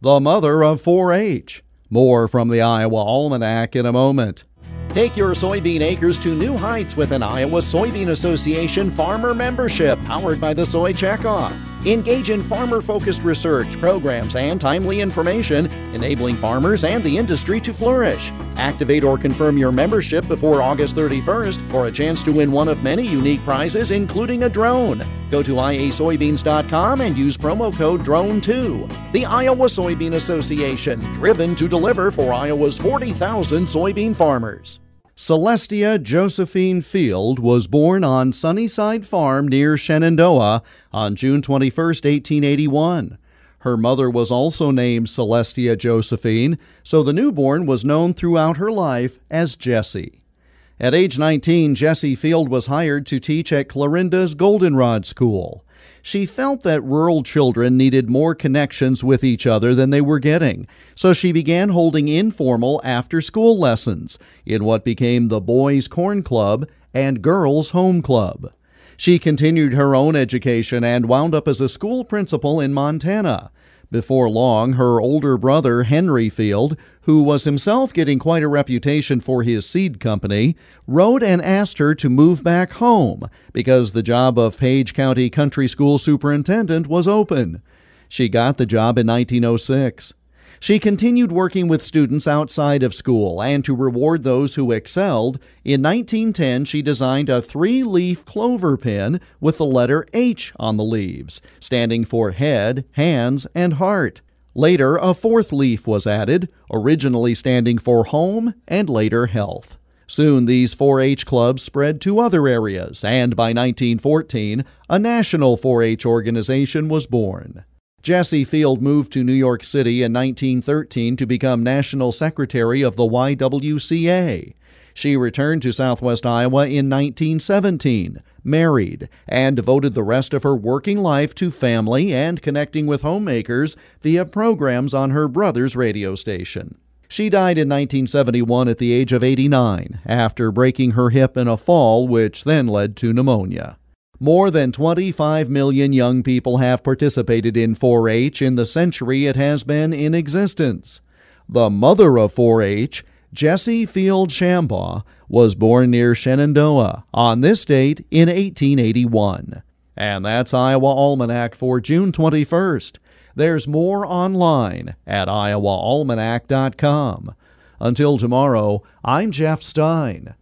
the mother of 4 H. More from the Iowa Almanac in a moment. Take your soybean acres to new heights with an Iowa Soybean Association farmer membership powered by the Soy Checkoff. Engage in farmer focused research, programs, and timely information, enabling farmers and the industry to flourish. Activate or confirm your membership before August 31st for a chance to win one of many unique prizes, including a drone. Go to iasoybeans.com and use promo code DRONE2. The Iowa Soybean Association, driven to deliver for Iowa's 40,000 soybean farmers. Celestia Josephine Field was born on Sunnyside Farm near Shenandoah on June 21, 1881. Her mother was also named Celestia Josephine, so the newborn was known throughout her life as Jessie. At age 19, Jessie Field was hired to teach at Clarinda's Goldenrod School. She felt that rural children needed more connections with each other than they were getting, so she began holding informal after school lessons in what became the Boys Corn Club and Girls Home Club. She continued her own education and wound up as a school principal in Montana. Before long, her older brother, Henry Field, who was himself getting quite a reputation for his seed company, wrote and asked her to move back home because the job of Page County Country School Superintendent was open. She got the job in 1906. She continued working with students outside of school and to reward those who excelled. In 1910, she designed a three leaf clover pin with the letter H on the leaves, standing for head, hands, and heart. Later, a fourth leaf was added, originally standing for home and later health. Soon these 4 H clubs spread to other areas, and by 1914, a national 4 H organization was born. Jessie Field moved to New York City in 1913 to become National Secretary of the YWCA. She returned to southwest Iowa in 1917, married, and devoted the rest of her working life to family and connecting with homemakers via programs on her brother's radio station. She died in 1971 at the age of 89 after breaking her hip in a fall, which then led to pneumonia. More than 25 million young people have participated in 4 H in the century it has been in existence. The mother of 4 H, Jessie Field Shambaugh, was born near Shenandoah on this date in 1881. And that's Iowa Almanac for June 21st. There's more online at iowaalmanac.com. Until tomorrow, I'm Jeff Stein.